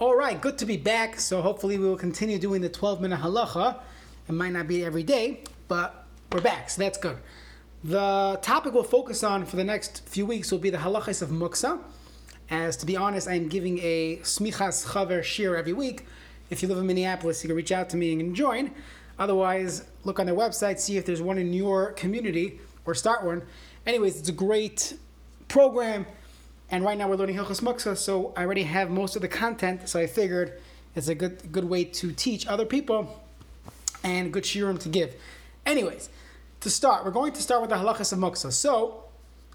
All right, good to be back. So hopefully we will continue doing the 12 minute halacha. It might not be every day, but we're back, so that's good. The topic we'll focus on for the next few weeks will be the halachas of muksa. As to be honest, I'm giving a smichas chaver shiur every week. If you live in Minneapolis, you can reach out to me and join. Otherwise, look on their website, see if there's one in your community, or start one. Anyways, it's a great program and right now we're learning Hilchas Muksa, so I already have most of the content, so I figured it's a good good way to teach other people and good shiurim to give. Anyways, to start, we're going to start with the halachas of Muksa. So,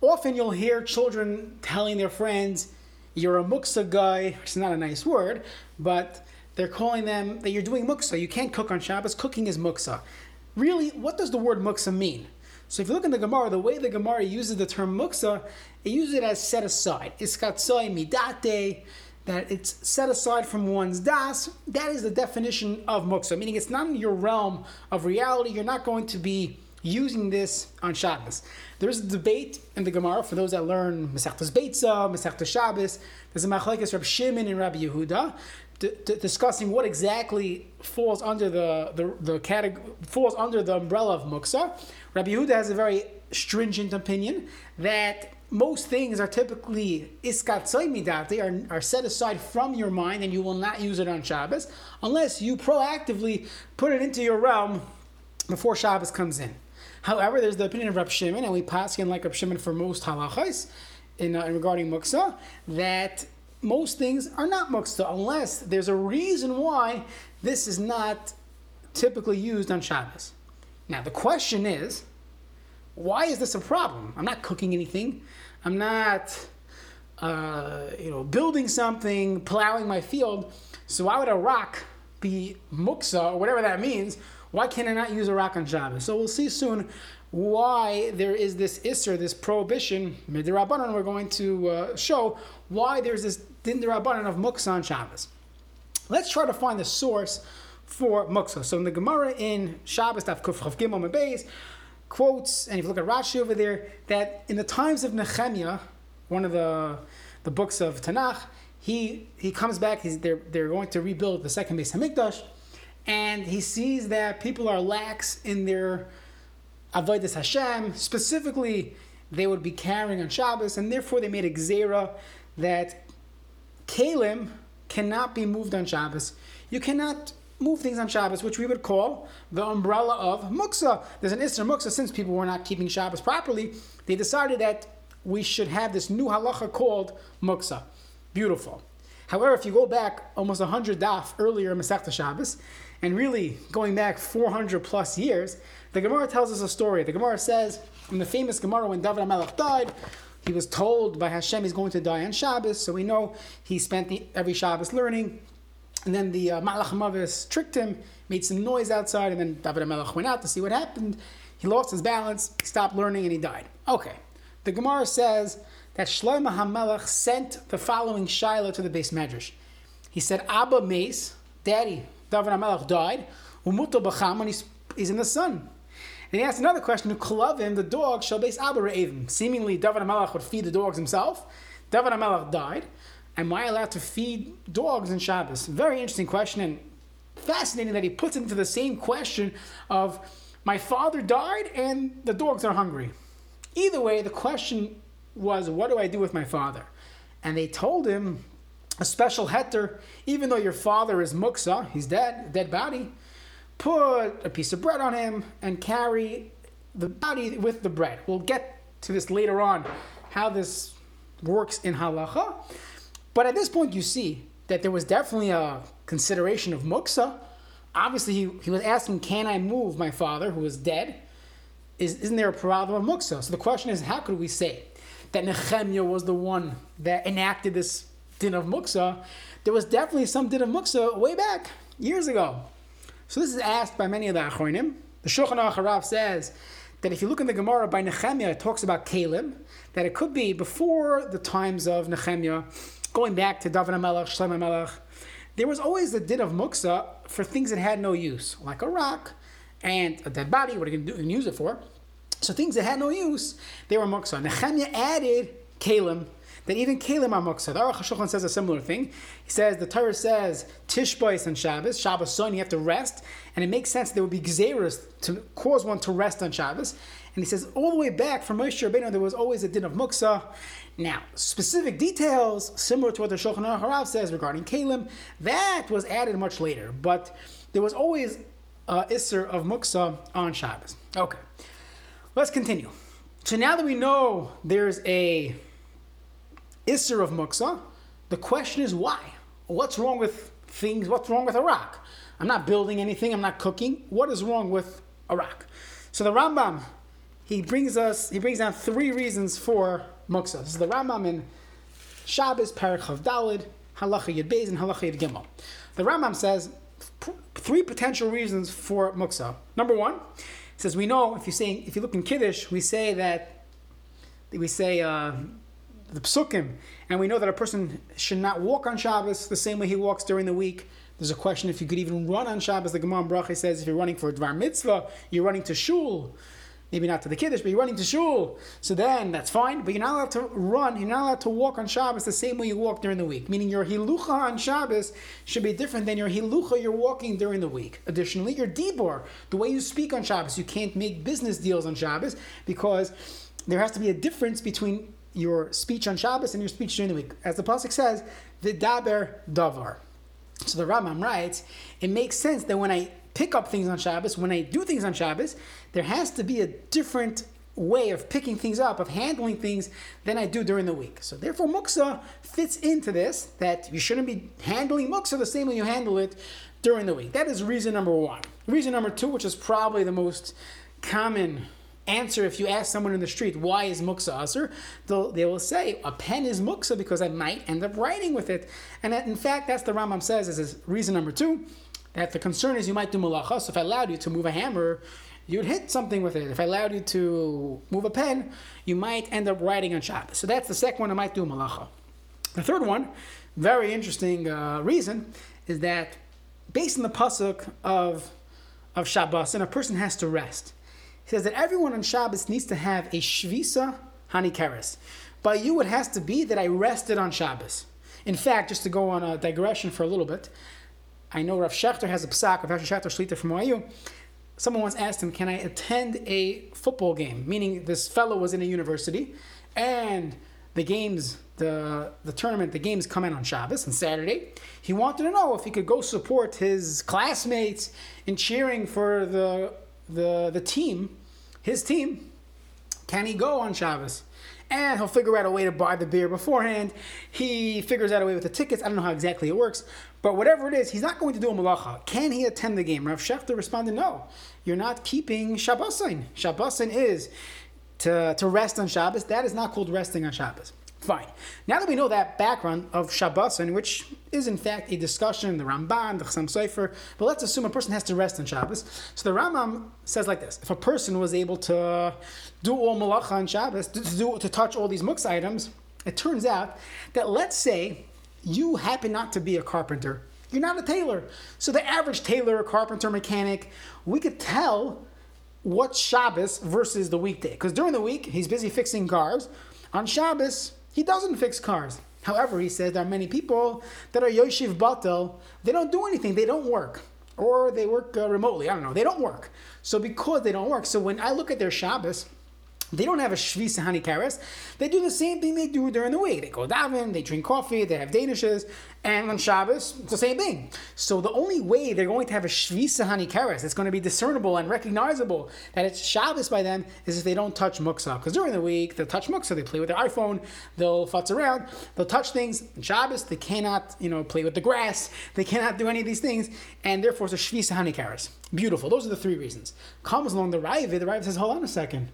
often you'll hear children telling their friends, you're a Muksa guy, it's not a nice word, but they're calling them that you're doing Muksa. You can't cook on Shabbos, cooking is Muksa. Really, what does the word Muksa mean? So if you look in the Gemara, the way the Gemara uses the term muksa, it uses it as set aside. Iskatsoi midate, that it's set aside from one's das. That is the definition of muksa, meaning it's not in your realm of reality. You're not going to be using this on Shabbos. There's a debate in the Gemara for those that learn Masechtas Beitza, Masechtas Shabbos. There's a Machlekes Rab Shimon and Rabbi Yehuda d- d- discussing what exactly falls under the the, the category falls under the umbrella of muksa. Rabbi Yehuda has a very stringent opinion that most things are typically iskat they are, are set aside from your mind and you will not use it on Shabbos unless you proactively put it into your realm before Shabbos comes in. However, there's the opinion of Rab Shimon, and we pass in like Rab Shimon for most halachas in, uh, in regarding muksa, that most things are not muksa unless there's a reason why this is not typically used on Shabbos. Now, the question is, why is this a problem? I'm not cooking anything. I'm not, uh, you know, building something, plowing my field. So why would a rock be muksa or whatever that means? Why can't I not use a rock on Shabbos? So we'll see soon why there is this isser, this prohibition, midirabbanan. We're going to uh, show why there's this dindirabbanan of muksa on Shabbos. Let's try to find the source for muksa. So in the Gemara in Shabbos, Daf Kuf Chaf Gimel quotes, and if you look at Rashi over there, that in the times of Nehemiah, one of the the books of Tanakh, he he comes back. He's they're they're going to rebuild the second Beis Hamikdash, and he sees that people are lax in their avodas Hashem. Specifically, they would be carrying on Shabbos, and therefore they made a gzera that kalim cannot be moved on Shabbos. You cannot move things on Shabbos, which we would call the umbrella of muksa. There's an Isra muksa since people were not keeping Shabbos properly. They decided that we should have this new halacha called muksa. Beautiful. However, if you go back almost 100 daf earlier in Masechta Shabbos, and really going back 400 plus years, the Gemara tells us a story. The Gemara says, in the famous Gemara, when David HaMelech died, he was told by Hashem he's going to die on Shabbos, so we know he spent the, every Shabbos learning. And then the uh, Malach Mavis tricked him, made some noise outside, and then David HaMelech went out to see what happened. He lost his balance, stopped learning, and he died. Okay. The Gemara says that Shlomo HaMelech sent the following sheilah to the beis medrash. He said, Abba Mace, Daddy, David HaMelech died, Umuto Bacham, when he's, he's in the sun. And he asked another question, Kulavim, the dog, shall base Abba. Seemingly, David HaMelech would feed the dogs himself. David HaMelech died. Am I allowed to feed dogs in Shabbos? Very interesting question and fascinating that he puts into the same question of my father died and the dogs are hungry. Either way, the question was, what do I do with my father? And they told him a special heter, even though your father is muksa, he's dead, dead body, put a piece of bread on him and carry the body with the bread. We'll get to this later on, how this works in halacha. But at this point, you see that there was definitely a consideration of muksa. Obviously, he, he was asking, Can I move my father who is dead? Is, isn't there a problem of muksa? So the question is, how could we say that Nehemiah was the one that enacted this din of muksa? There was definitely some din of muksa way back, years ago. So this is asked by many of the Achronim. The Shulchan Aruch says that if you look in the Gemara by Nehemiah, it talks about Kalim, that it could be before the times of Nehemiah going back to David HaMelech, Shlomo HaMelech, there was always the din of muksa for things that had no use, like a rock and a dead body. What are you going to use it for? So things that had no use, they were muksa. Nehemiah added kalim that even Kalim. The Aruch HaShulchan says a similar thing. He says the Torah says Tishbois and Shabbos, Shabbos son you have to rest, and it makes sense there would be gzeras to cause one to rest on Shabbos. And he says all the way back from Moshe Rabbeinu there was always a din of muksa. Now, specific details similar to what the Shulchan Aruch Harav says regarding Kalim, that was added much later, but there was always uh, Isser of Muksa on Shabbos. Okay, let's continue. So now that we know there's a Isser of Muksa, the question is why? What's wrong with things? What's wrong with rock? I'm not building anything, I'm not cooking. What is wrong with rock? So the Rambam, he brings us, he brings down three reasons for Muksa. This is the Rambam in Shabbos, Parachav Dalid, Halacha Yud Beis, and Halacha Yud Gimel. The Rambam says three potential reasons for muksa. Number one, he says we know if you say if you look in Kiddush, we say that we say uh, the psukim, and we know that a person should not walk on Shabbos the same way he walks during the week. There's a question if you could even run on Shabbos. The Gemara Bracha says if you're running for a Dvar Mitzvah, you're running to Shul maybe not to the Kiddush, but you're running to Shul. So then that's fine, but you're not allowed to run, you're not allowed to walk on Shabbos the same way you walk during the week. Meaning your Hilucha on Shabbos should be different than your Hilucha you're walking during the week. Additionally, your Dibor, the way you speak on Shabbos, you can't make business deals on Shabbos because there has to be a difference between your speech on Shabbos and your speech during the week. As the Pasuk says, Vidaber Davar. So the Rambam writes, it makes sense that when I pick up things on Shabbos, when I do things on Shabbos, there has to be a different way of picking things up, of handling things than I do during the week. So therefore, muksa fits into this that you shouldn't be handling muksa the same way you handle it during the week. That is reason number one. Reason number two, which is probably the most common answer if you ask someone in the street why is muksa aser, they will say a pen is muksa because I might end up writing with it. And in fact, that's the Rambam says is reason number two that the concern is you might do malacha. So if I allowed you to move a hammer, you would hit something with it. If I allowed you to move a pen, you might end up writing on Shabbos. So that's the second one I might do malacha. The third one, very interesting uh, reason, is that based on the pasuk of of Shabbos, and a person has to rest. He says that everyone on Shabbos needs to have a shvisa hanikeres. By you, it has to be that I rested on Shabbos. In fact, just to go on a digression for a little bit, I know Rav Schachter has a psak, Rav Schachter Shlita from YU. Someone once asked him, Can I attend a football game? Meaning, this fellow was in a university and the games, the, the tournament, the games come in on Shabbos and Saturday. He wanted to know if he could go support his classmates in cheering for the, the, the team, his team. Can he go on Shabbos? and he'll figure out a way to buy the beer beforehand. He figures out a way with the tickets. I don't know how exactly it works, but whatever it is, he's not going to do a malacha. Can he attend the game? Rav Schachter responded, no. You're not keeping Shabbosin. Shabbosin is to, to rest on Shabbos. That is not called resting on Shabbos. Fine. Now that we know that background of Shabbosin, which is in fact a discussion in the Ramban, the Chassam Sofer, but let's assume a person has to rest on Shabbos. So the Rambam says like this: If a person was able to do all malacha on Shabbos, to, do, to touch all these muksa items, it turns out that let's say you happen not to be a carpenter, you're not a tailor. So the average tailor, carpenter, mechanic, we could tell what Shabbos versus the weekday. Because during the week, he's busy fixing cars. On Shabbos, he doesn't fix cars. However, he says there are many people that are Yoshiv Batel, they don't do anything, they don't work. Or they work uh, remotely, I don't know, they don't work. So because they don't work, so when I look at their Shabbos, they don't have a Shvisa Hani Karas. They do the same thing they do during the week. They go daven, they drink coffee, they have danishes, and on Shabbos, it's the same thing. So the only way they're going to have a Shvisa Hani Karas, it's going to be discernible and recognizable that it's Shabbos by them, is if they don't touch Muksa. Because during the week, they'll touch Muksa, they play with their iPhone, they'll futz around, they'll touch things. On Shabbos, they cannot, you know, play with the grass, they cannot do any of these things, and therefore it's a Shvisa Hani Karas. Beautiful. Those are the three reasons. Comes along the Raavad, the Raavad says, hold on a second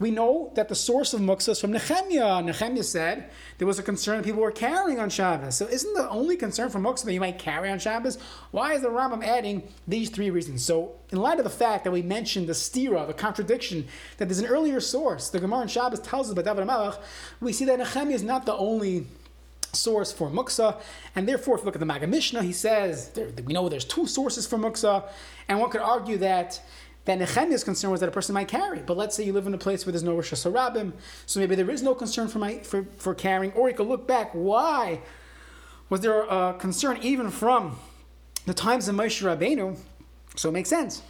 we know that the source of muksa is from Nehemiah. Nehemiah said there was a concern that people were carrying on Shabbos. So isn't the only concern for muksa that you might carry on Shabbos? Why is the Rambam adding these three reasons? So in light of the fact that we mentioned the stira, the contradiction, that there's an earlier source, the Gemara in Shabbos tells us about David Melech, we see that Nehemiah is not the only source for muksa, and therefore, if you look at the Maggid Mishnah, he says there, we know there's two sources for muksa, and one could argue that that Nehemiah's concern was that a person might carry. But let's say you live in a place where there's no Rosh Hashanah, so maybe there is no concern for, my, for, for carrying, or you could look back, why was there a concern even from the times of Moshe Rabbeinu? So it makes sense.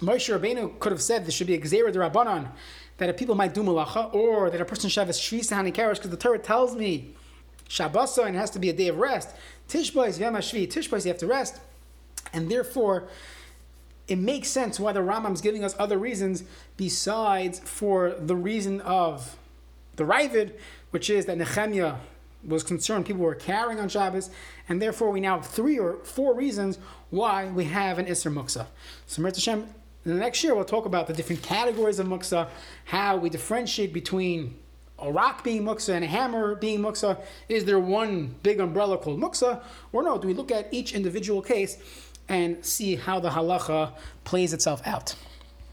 Moshe Rabbeinu could have said there should be a Gzera de Rabbanan, that if people might do malacha, or that a person should have a Shvisa Hanikarish, because the Torah tells me Shabbos and it has to be a day of rest. Tishbois, Yom Tishbois, you have to rest. And therefore, it makes sense why the Rambam's giving us other reasons besides for the reason of the Raavad, which is that Nehemiah was concerned people were carrying on Shabbos, and therefore we now have three or four reasons why we have an Isser Muksa. So, Mirta Hashem, the next year we'll talk about the different categories of Muksa, how we differentiate between a rock being muksa and a hammer being muksa? Is there one big umbrella called muksa? Or no, do we look at each individual case and see how the halacha plays itself out?